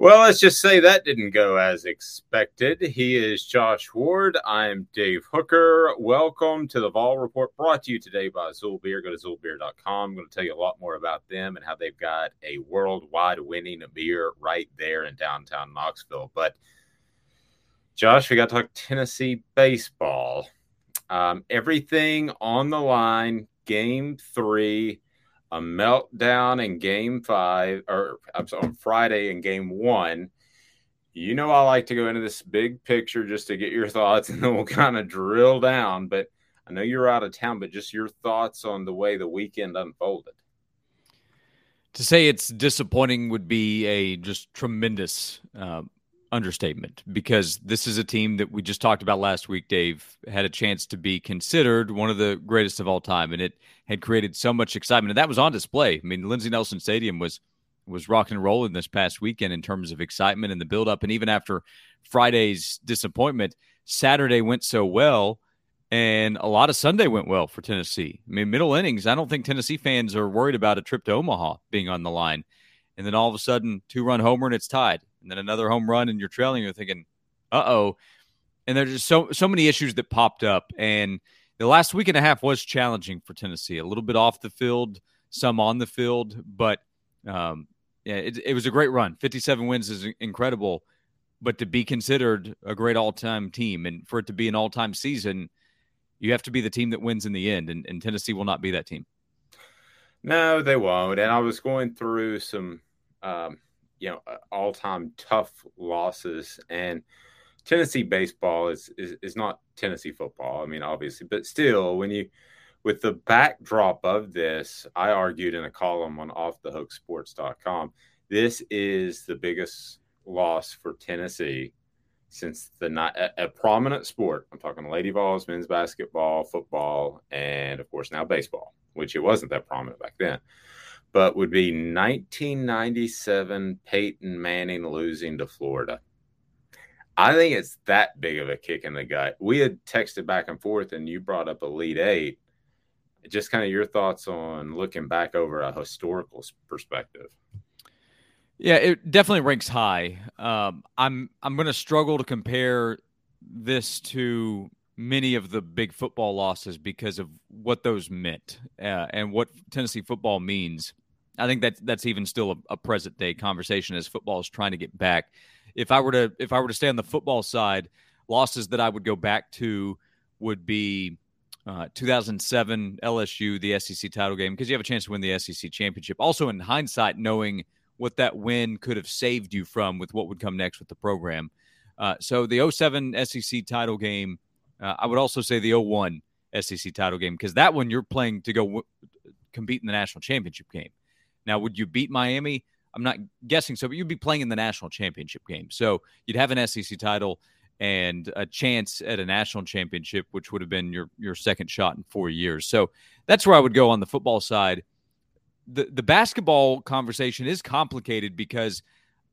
Well, let's just say that didn't go as expected. He is Josh Ward. I'm Dave Hooker. Welcome to the Vol Report brought to you today by Xul Beer. Go to xulbeer.com. I'm going to tell you a lot more about them and how they've got a worldwide winning beer right there in downtown Knoxville. But, Josh, we got to talk Tennessee baseball. Um, everything on the line, game three a meltdown in game five, or I'm sorry, on Friday in game one. You know, I like to go into this big picture just to get your thoughts, and then we'll kind of drill down. But I know you're out of town, but just your thoughts on the way the weekend unfolded. To say it's disappointing would be a just tremendous uh, understatement because this is a team that we just talked about last week. Dave had a chance to be considered one of the greatest of all time, and it had created so much excitement, and that was on display. I mean, Lindsey Nelson Stadium was was rocking and rolling this past weekend in terms of excitement and the buildup, and even after Friday's disappointment, Saturday went so well. And a lot of Sunday went well for Tennessee. I mean, middle innings, I don't think Tennessee fans are worried about a trip to Omaha being on the line. And then all of a sudden, two run homer and it's tied and then another home run and you're trailing, you're thinking, uh oh. And there's just so so many issues that popped up. And the last week and a half was challenging for Tennessee. A little bit off the field, some on the field, but um, yeah, it, it was a great run. 57 wins is incredible, but to be considered a great all-time team and for it to be an all-time season, you have to be the team that wins in the end, and, and Tennessee will not be that team. No, they won't. And I was going through some um, you know all time tough losses and Tennessee baseball is, is is not Tennessee football. I mean, obviously, but still, when you with the backdrop of this, I argued in a column on offthehooksports.com, this is the biggest loss for Tennessee since the a, a prominent sport. I'm talking Lady Vols, men's basketball, football, and of course now baseball, which it wasn't that prominent back then but would be 1997 Peyton Manning losing to Florida. I think it's that big of a kick in the gut. We had texted back and forth, and you brought up Elite Eight. Just kind of your thoughts on looking back over a historical perspective. Yeah, it definitely ranks high. Um, I'm I'm going to struggle to compare this to many of the big football losses because of what those meant uh, and what Tennessee football means. I think that that's even still a, a, present day conversation as football is trying to get back. If I were to if I were to stay on the football side, losses that I would go back to would be uh, 2007 LSU, the SEC title game, because you have a chance to win the SEC championship. Also, in hindsight, knowing what that win could have saved you from with what would come next with the program. Uh, so the 07 SEC title game uh, I would also say the 01 SEC title game because that one you're playing to go w- compete in the national championship game. Now, would you beat Miami? I'm not guessing so, but you'd be playing in the national championship game. So you'd have an SEC title and a chance at a national championship, which would have been your your second shot in four years. So that's where I would go on the football side. The the basketball conversation is complicated because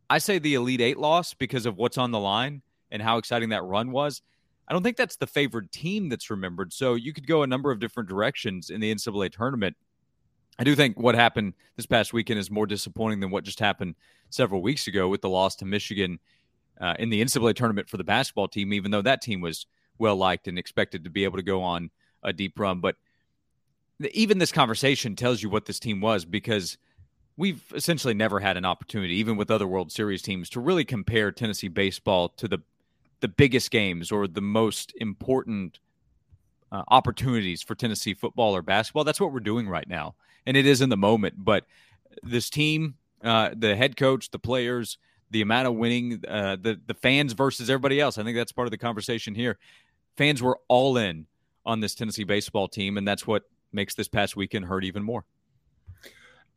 I say the Elite Eight loss because of what's on the line and how exciting that run was. I don't think that's the favored team that's remembered. So you could go a number of different directions in the NCAA tournament. I do think what happened this past weekend is more disappointing than what just happened several weeks ago with the loss to Michigan uh, in the NCAA tournament for the basketball team, even though that team was well liked and expected to be able to go on a deep run. But even this conversation tells you what this team was because we've essentially never had an opportunity, even with other World Series teams, to really compare Tennessee baseball to the the biggest games or the most important uh, opportunities for Tennessee football or basketball. That's what we're doing right now, and it is in the moment. But this team, uh, the head coach, the players, the amount of winning, uh, the the fans versus everybody else. I think that's part of the conversation here. Fans were all in on this Tennessee baseball team, and that's what makes this past weekend hurt even more.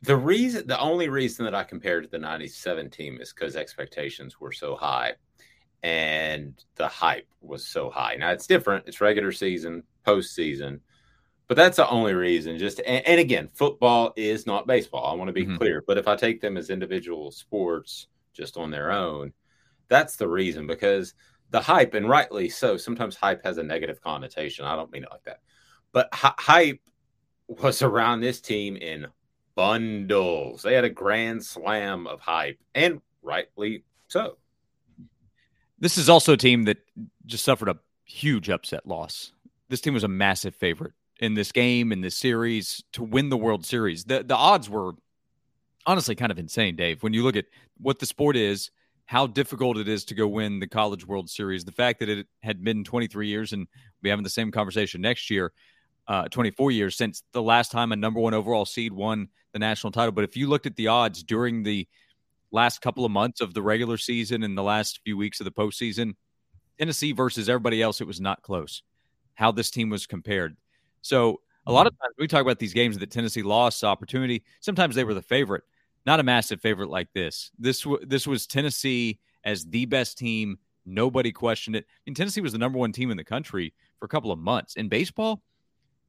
The reason, the only reason that I compared to the '97 team is because expectations were so high and the hype was so high. Now it's different. It's regular season, postseason, but that's the only reason. Just and, and again, football is not baseball. I want to be mm-hmm. clear. But if I take them as individual sports, just on their own, that's the reason because the hype, and rightly so. Sometimes hype has a negative connotation. I don't mean it like that, but h- hype was around this team in bundles. They had a grand slam of hype, and rightly so. This is also a team that just suffered a huge upset loss. This team was a massive favorite in this game, in this series, to win the World Series. The the odds were honestly kind of insane, Dave. When you look at what the sport is, how difficult it is to go win the College World Series, the fact that it had been 23 years and we having the same conversation next year, uh, 24 years since the last time a number one overall seed won the national title. But if you looked at the odds during the last couple of months of the regular season and the last few weeks of the postseason, Tennessee versus everybody else, it was not close. How this team was compared. So a lot of times we talk about these games that Tennessee lost opportunity. Sometimes they were the favorite, not a massive favorite like this. This this was Tennessee as the best team. Nobody questioned it. Mean, Tennessee was the number one team in the country for a couple of months. In baseball,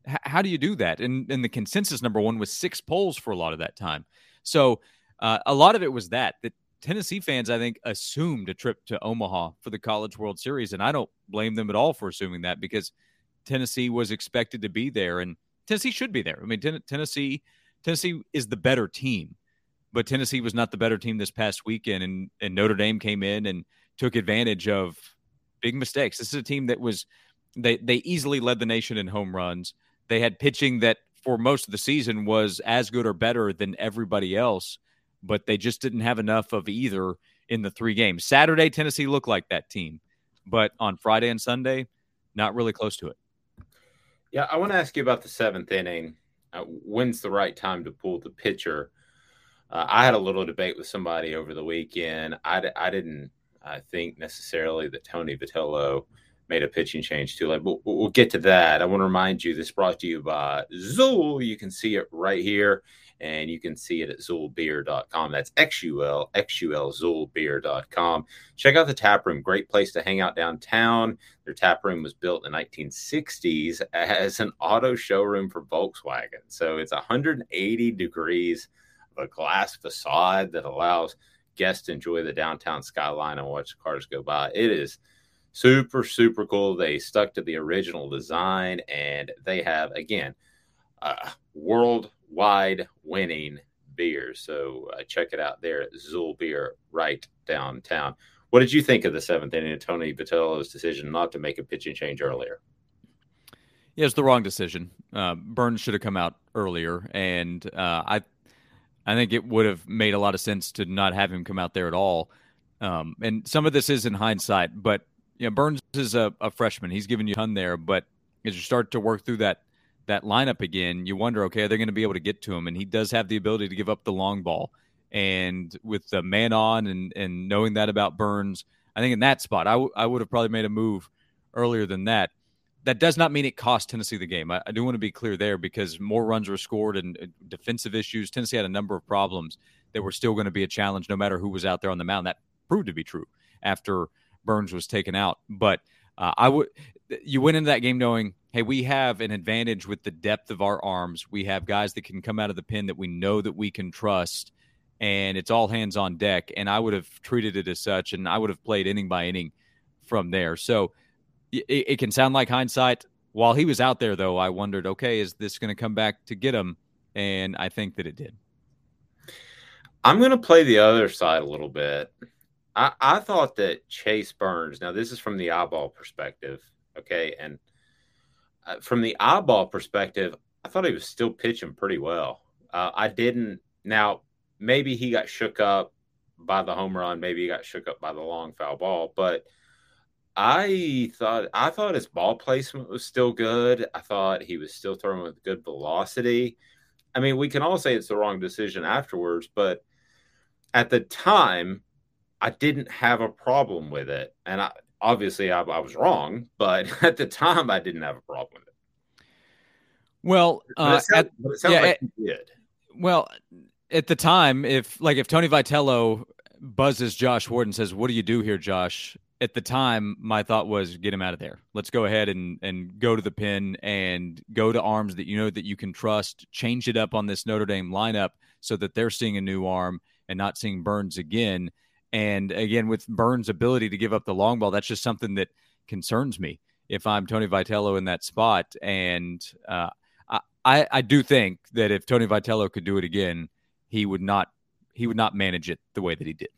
h- how do you do that? And and the consensus number one was six polls for a lot of that time. So uh, a lot of it was that that Tennessee fans, I think, assumed a trip to Omaha for the College World Series, and I don't blame them at all for assuming that because Tennessee was expected to be there, and Tennessee should be there. I mean, ten- Tennessee Tennessee is the better team, but Tennessee was not the better team this past weekend, and and Notre Dame came in and took advantage of big mistakes. This is a team that was they they easily led the nation in home runs. They had pitching that for most of the season was as good or better than everybody else but they just didn't have enough of either in the three games. Saturday, Tennessee looked like that team, but on Friday and Sunday, not really close to it. Yeah, I want to ask you about the seventh inning. Uh, when's the right time to pull the pitcher? Uh, I had a little debate with somebody over the weekend. I, I didn't I think necessarily that Tony Vitello made a pitching change too late, but we'll get to that. I want to remind you this brought to you by Xul. You can see it right here and you can see it at xulbeer.com. That's X-U-L, xulbeer.com. Check out the tap room. Great place to hang out downtown. Their tap room was built in the 1960s as an auto showroom for Volkswagen. So it's 180 degrees of a glass facade that allows guests to enjoy the downtown skyline and watch cars go by. It is super, super cool. They stuck to the original design and they have, again, uh, world wide winning beer. So uh, check it out there at Xul Beer right downtown. What did you think of the seventh inning of Tony Vitello's decision not to make a pitching change earlier? Yeah, it's the wrong decision. Uh, Burns should have come out earlier, and uh, I, I think it would have made a lot of sense to not have him come out there at all. Um, and some of this is in hindsight, but you know, Burns is a, a freshman. He's given you a ton there, but as you start to work through that that lineup again, you wonder, okay, are they going to be able to get to him? And he does have the ability to give up the long ball. And with the man on and, and knowing that about Burns, I think in that spot, I, w- I would have probably made a move earlier than that. That does not mean it cost Tennessee the game. I, I do want to be clear there because more runs were scored and uh, defensive issues. Tennessee had a number of problems that were still going to be a challenge no matter who was out there on the mound. That proved to be true after Burns was taken out. But uh, I would you went into that game knowing hey, we have an advantage with the depth of our arms. We have guys that can come out of the pin that we know that we can trust, and it's all hands on deck. And I would have treated it as such, and I would have played inning by inning from there. So it, it can sound like hindsight. While he was out there, though, I wondered, okay, is this going to come back to get him? And I think that it did. I'm going to play the other side a little bit. I, I thought that Chase Burns, now this is from the eyeball perspective, okay, and uh, from the eyeball perspective, I thought he was still pitching pretty well. Uh, I didn't. Now, maybe he got shook up by the home run. Maybe he got shook up by the long foul ball. But I thought I thought his ball placement was still good. I thought he was still throwing with good velocity. I mean, we can all say it's the wrong decision afterwards, but at the time, I didn't have a problem with it, and I obviously I, I, was wrong, but at the time I didn't have a problem with it. Well, uh, it at, it yeah, like did. Well, at the time, if like if Tony Vitello buzzes Josh Ward and says, "What do you do here, Josh?" at the time, my thought was get him out of there. Let's go ahead and and go to the pin and go to arms that you know that you can trust. Change it up on this Notre Dame lineup so that they're seeing a new arm and not seeing Burns again. And again, with Burns' ability to give up the long ball, that's just something that concerns me if I'm Tony Vitello in that spot. And uh, I, I do think that if Tony Vitello could do it again, he would not he would not manage it the way that he did.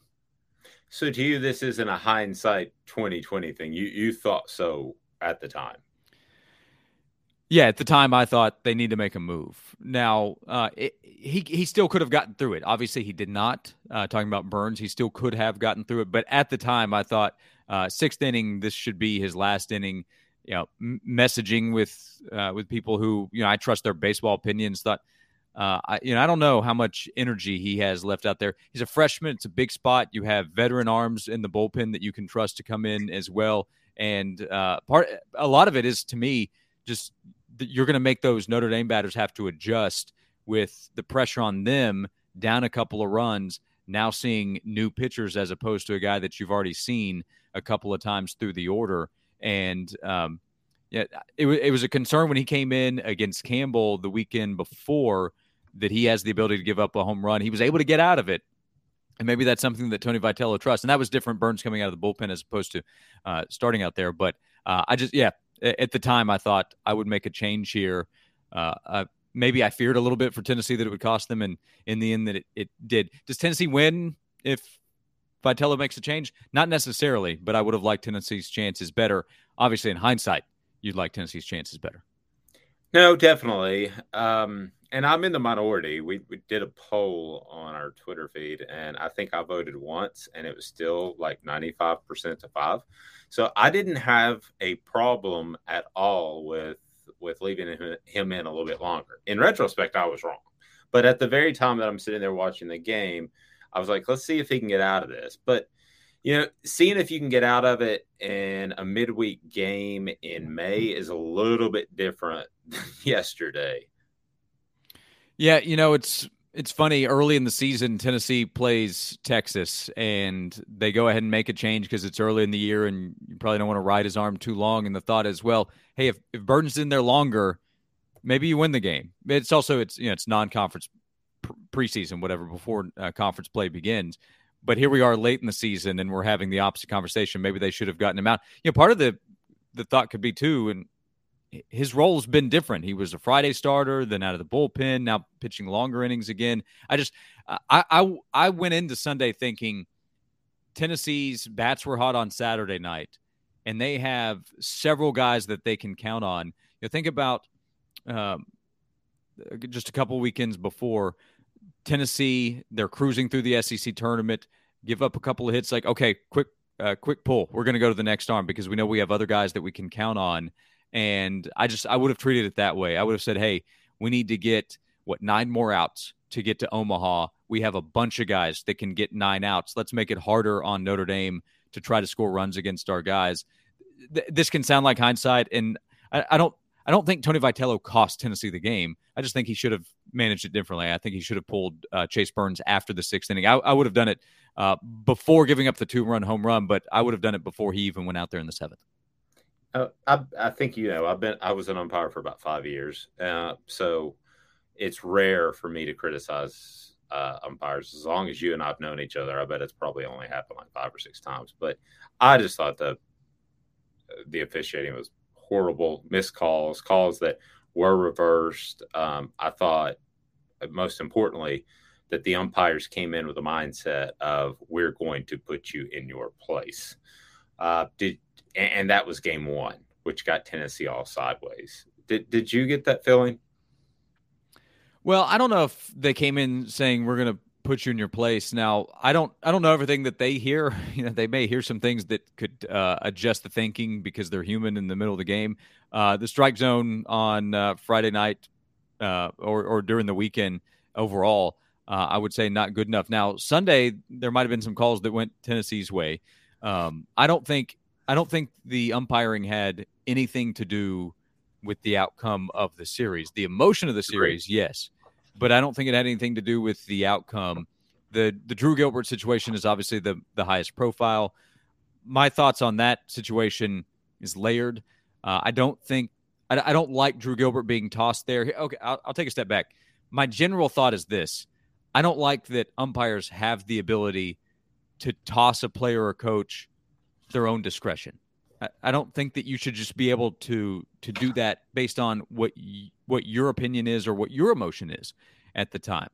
So to you, this isn't a hindsight 2020 thing. You you thought so at the time. Yeah, at the time I thought they need to make a move. Now, uh, it, he he still could have gotten through it. Obviously, he did not. Uh, talking about Burns, he still could have gotten through it. But at the time, I thought uh, sixth inning, this should be his last inning. You know, m- messaging with uh, with people who you know I trust their baseball opinions. Thought uh, I, you know, I don't know how much energy he has left out there. He's a freshman. It's a big spot. You have veteran arms in the bullpen that you can trust to come in as well. And uh, part, a lot of it is to me, just you're going to make those Notre Dame batters have to adjust with the pressure on them down a couple of runs. Now seeing new pitchers as opposed to a guy that you've already seen a couple of times through the order. And um, yeah, it, it was a concern when he came in against Campbell the weekend before that he has the ability to give up a home run. He was able to get out of it. And maybe that's something that Tony Vitello trusts. And that was different Burns coming out of the bullpen as opposed to uh, starting out there. But uh, I just, yeah, at the time I thought I would make a change here. Uh, uh, maybe I feared a little bit for Tennessee that it would cost them. And in the end, that it, it did. Does Tennessee win if Vitello makes a change? Not necessarily, but I would have liked Tennessee's chances better. Obviously, in hindsight, you'd like Tennessee's chances better. No, definitely. Um, and I'm in the minority. We, we did a poll on our Twitter feed, and I think I voted once, and it was still like 95% to five. So I didn't have a problem at all with with leaving him, him in a little bit longer. In retrospect, I was wrong. But at the very time that I'm sitting there watching the game, I was like, let's see if he can get out of this. But you know, seeing if you can get out of it in a midweek game in May is a little bit different than yesterday. Yeah, you know, it's it's funny. Early in the season, Tennessee plays Texas, and they go ahead and make a change because it's early in the year, and you probably don't want to ride his arm too long. And the thought is, well, hey, if if Burton's in there longer, maybe you win the game. It's also it's you know it's non-conference preseason, whatever, before uh, conference play begins. But here we are late in the season, and we're having the opposite conversation. Maybe they should have gotten him out. You know, part of the the thought could be too, and his role has been different. He was a Friday starter, then out of the bullpen, now pitching longer innings again. I just, I, I, I went into Sunday thinking Tennessee's bats were hot on Saturday night, and they have several guys that they can count on. You know, think about um, just a couple weekends before Tennessee, they're cruising through the SEC tournament, give up a couple of hits, like okay, quick, uh, quick pull. We're going to go to the next arm because we know we have other guys that we can count on and I just I would have treated it that way. I would have said, "Hey, we need to get what nine more outs to get to Omaha. We have a bunch of guys that can get nine outs. Let's make it harder on Notre Dame to try to score runs against our guys." Th- this can sound like hindsight, and I, I don't I don't think Tony Vitello cost Tennessee the game. I just think he should have managed it differently. I think he should have pulled uh, Chase Burns after the sixth inning. I, I would have done it uh, before giving up the two run home run, but I would have done it before he even went out there in the seventh. Uh, I, I think you know I've been I was an umpire for about five years, uh, so it's rare for me to criticize uh, umpires. As long as you and I've known each other, I bet it's probably only happened like five or six times. But I just thought the the officiating was horrible, missed calls, calls that were reversed. Um, I thought, uh, most importantly, that the umpires came in with a mindset of we're going to put you in your place. Uh, did and that was game one, which got Tennessee all sideways. Did did you get that feeling? Well, I don't know if they came in saying we're going to put you in your place. Now, I don't I don't know everything that they hear. You know, they may hear some things that could uh, adjust the thinking because they're human in the middle of the game. Uh, the strike zone on uh, Friday night uh, or or during the weekend overall, uh, I would say not good enough. Now, Sunday there might have been some calls that went Tennessee's way. Um, I don't think I don't think the umpiring had anything to do with the outcome of the series. The emotion of the series, yes, but I don't think it had anything to do with the outcome. the The Drew Gilbert situation is obviously the the highest profile. my thoughts on that situation is layered. Uh, I don't think I, I, don't like Drew Gilbert being tossed there. Okay, I'll, I'll take a step back. My general thought is this: I don't like that umpires have the ability to toss a player or coach their own discretion. I, I don't think that you should just be able to to do that based on what y- what your opinion is or what your emotion is at the time.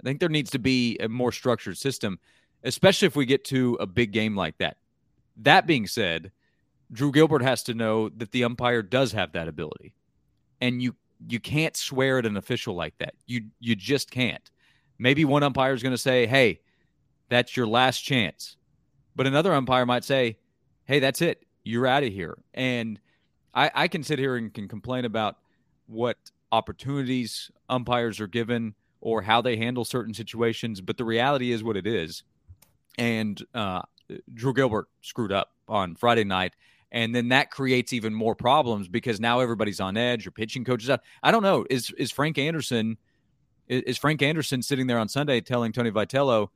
I think there needs to be a more structured system, especially if we get to a big game like that. That being said, Drew Gilbert has to know that the umpire does have that ability. And you you can't swear at an official like that. You you just can't. Maybe one umpire is going to say, "Hey, that's your last chance." But another umpire might say, "Hey, that's it. You're out of here." And I, I can sit here and can complain about what opportunities umpires are given or how they handle certain situations, but the reality is what it is. And uh, Drew Gilbert screwed up on Friday night. And then that creates even more problems because now everybody's on edge. Your pitching coaches out. I don't know. Is is Frank Anderson is Frank Anderson sitting there on Sunday telling Tony Vitello,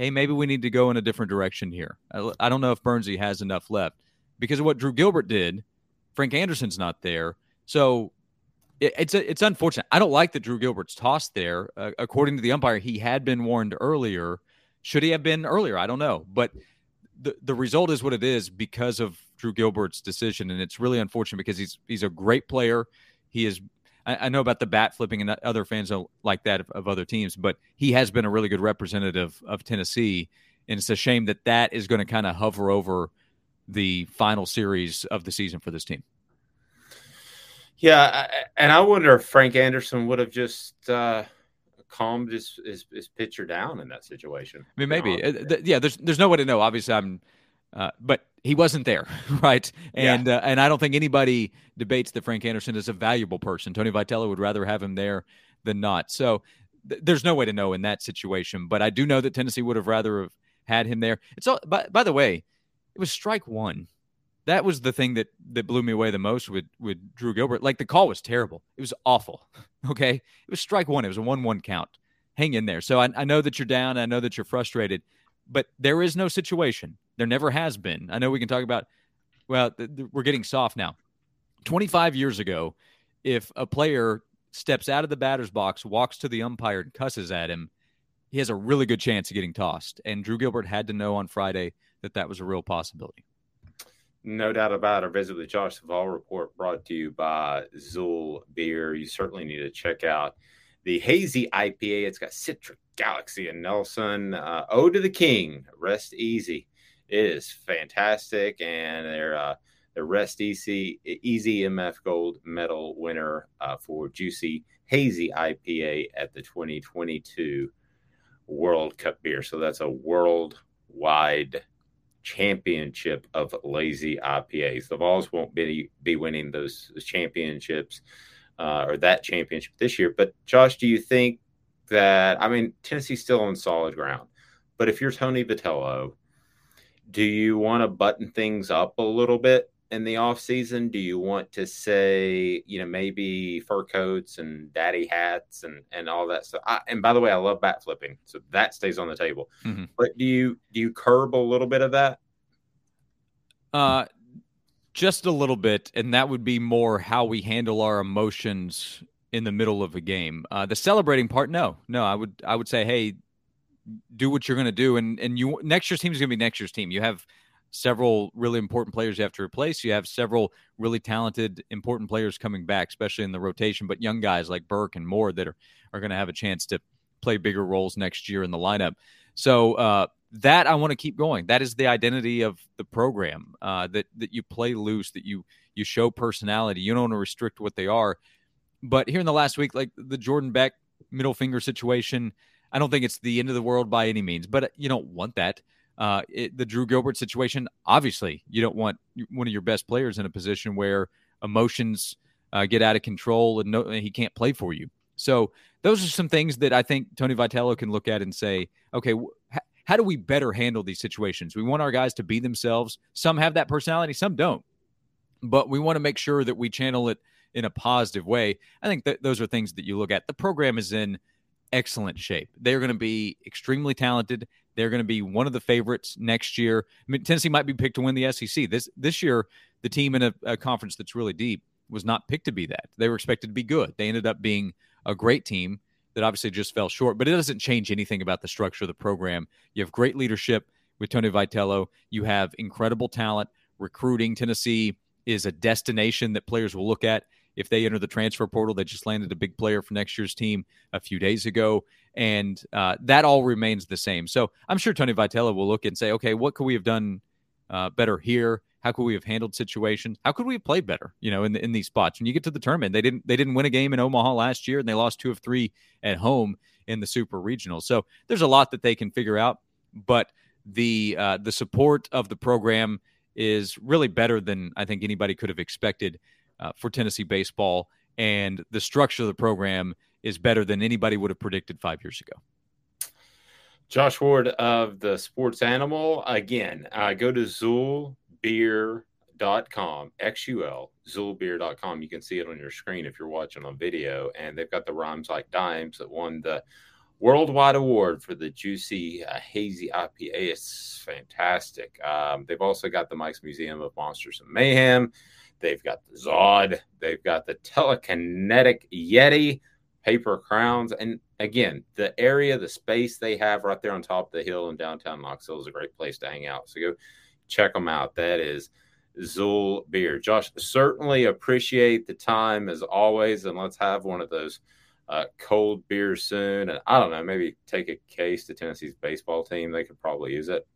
"Hey, maybe we need to go in a different direction here." I don't know if Bernsey has enough left because of what Drew Gilbert did. Frank Anderson's not there, so it, it's a, it's unfortunate. I don't like that Drew Gilbert's tossed there. Uh, according to the umpire, he had been warned earlier. Should he have been earlier? I don't know, but the the result is what it is because of Drew Gilbert's decision, and it's really unfortunate because he's he's a great player. He is. I, I know about the bat flipping and other fans like that of, of other teams, but he has been a really good representative of Tennessee, and it's a shame that that is going to kind of hover over the final series of the season for this team. Yeah, and I wonder if Frank Anderson would have just uh, calmed his, his, his pitcher down in that situation. I mean, maybe. Uh, yeah, there's there's no way to know. Obviously, I'm, uh, but he wasn't there, right? And yeah. uh, and I don't think anybody debates that Frank Anderson is a valuable person. Tony Vitello would rather have him there than not. So th- there's no way to know in that situation. But I do know that Tennessee would have rather have had him there. It's all. By, by the way, it was strike one that was the thing that that blew me away the most with with Drew Gilbert. Like the call was terrible. It was awful. Okay, it was strike one. It was a one-one count. Hang in there. So I, I know that you're down. I know that you're frustrated, but there is no situation. There never has been. I know we can talk about. Well, th- th- we're getting soft now. 25 years ago, if a player steps out of the batter's box, walks to the umpire, and cusses at him, he has a really good chance of getting tossed. And Drew Gilbert had to know on Friday that that was a real possibility. No doubt about it. Our visit with Josh Saval report brought to you by Xul Beer. You certainly need to check out the Hazy IPA. It's got Citra Galaxy and Nelson. Uh, Ode to the King. Rest easy. It is fantastic, and they're uh, the Rest Easy Easy MF Gold Medal winner uh, for Juicy Hazy IPA at the 2022 World Cup Beer. So that's a worldwide championship of lazy IPAs. The Vols won't be be winning those championships uh, or that championship this year. But Josh, do you think that I mean Tennessee's still on solid ground, but if you're Tony Vitello, do you want to button things up a little bit in the off season? Do you want to say, you know, maybe fur coats and daddy hats and and all that stuff? I, and by the way, I love bat flipping, so that stays on the table. Mm-hmm. But do you do you curb a little bit of that? Uh, just a little bit, and that would be more how we handle our emotions in the middle of a game. Uh, the celebrating part, no, no, I would I would say, hey, do what you're going to do, and and you next year's team is going to be next year's team. You have several really important players you have to replace. You have several really talented, important players coming back, especially in the rotation, but young guys like Burke and Moore that are, are going to have a chance to play bigger roles next year in the lineup. So uh, that I want to keep going. That is the identity of the program. Uh, that that you play loose, that you you show personality. You don't want to restrict what they are. But here in the last week, like the Jordan Beck middle finger situation, I don't think it's the end of the world by any means. But you don't want that. Uh, it, the Drew Gilbert situation, obviously, you don't want one of your best players in a position where emotions uh, get out of control and no, he can't play for you. So those are some things that I think Tony Vitello can look at and say, okay, how do we better handle these situations? We want our guys to be themselves. Some have that personality, some don't. But we want to make sure that we channel it in a positive way. I think that those are things that you look at. The program is in excellent shape. They're going to be extremely talented. They're going to be one of the favorites next year. I mean, Tennessee might be picked to win the SEC this this year. The team in a, a conference that's really deep was not picked to be that. They were expected to be good. They ended up being a great team that obviously just fell short. But it doesn't change anything about the structure of the program. You have great leadership with Tony Vitello. You have incredible talent, recruiting. Tennessee is a destination that players will look at if they enter the transfer portal. They just landed a big player for next year's team a few days ago, and uh, that all remains the same. So I'm sure Tony Vitello will look and say, okay, what could we have done uh, better here? How could we have handled situations? How could we have played better? You know, in in these spots. When you get to the tournament, they didn't they didn't win a game in Omaha last year, and they lost two of three at home in the Super Regional. So there's a lot that they can figure out, but the uh, the support of the program is really better than I think anybody could have expected uh, for Tennessee baseball, and the structure of the program is better than anybody would have predicted five years ago. Josh Ward of the Sports Animal. Again, uh, go to xulbeer.com, X-U-L, xulbeer.com. You can see it on your screen if you're watching on video. And they've got the Rhymes Like Dimes that won the worldwide award for the juicy uh, hazy IPA. It's fantastic. Um, they've also got the Mike's Museum of Monsters and Mayhem. They've got the Zod. They've got the telekinetic Yeti paper crowns. And again, the area, the space they have right there on top of the hill in downtown Knoxville is a great place to hang out. So go check them out. That is Xul Beer. Josh, certainly appreciate the time as always. And let's have one of those uh, cold beers soon. And I don't know, maybe take a case to Tennessee's baseball team. They could probably use it.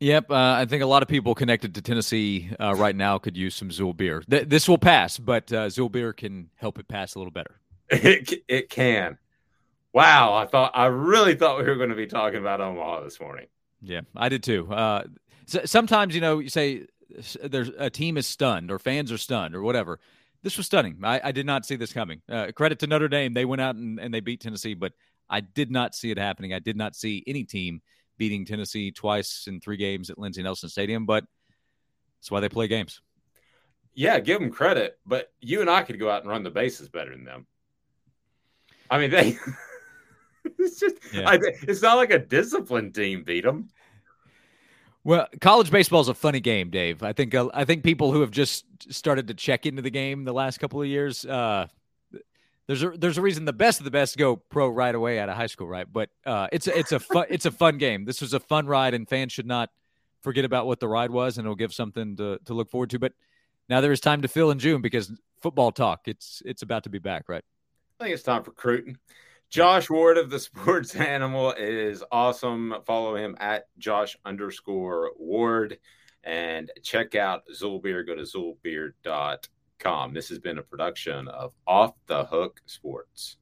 Yep, uh, I think a lot of people connected to Tennessee uh, right now could use some Xul beer. Th- this will pass, but uh, Xul beer can help it pass a little better. It, it can. Wow, I thought I really thought we were going to be talking about Omaha this morning. Yeah, I did too. Uh, so sometimes you know you say there's a team is stunned or fans are stunned or whatever. This was stunning. I, I did not see this coming. Uh, credit to Notre Dame; they went out and, and they beat Tennessee, but I did not see it happening. I did not see any team beating Tennessee twice in three games at Lindsey Nelson Stadium, but that's why they play games. Yeah, give them credit, but you and I could go out and run the bases better than them. I mean, they. it's just, yeah. I, it's not like a disciplined team beat them. Well, college baseball is a funny game, Dave. I think uh, I think people who have just started to check into the game the last couple of years, uh, there's a there's a reason the best of the best go pro right away out of high school, right? But uh, it's a, it's a fun it's a fun game. This was a fun ride, and fans should not forget about what the ride was, and it'll give something to to look forward to. But now there is time to fill in June because football talk. It's it's about to be back, right? I think it's time for recruiting. Josh Ward of the Sports Animal is awesome. Follow him at Josh underscore Ward and check out Xulbeer. Go to xulbeer.com. This has been a production of Off the Hook Sports.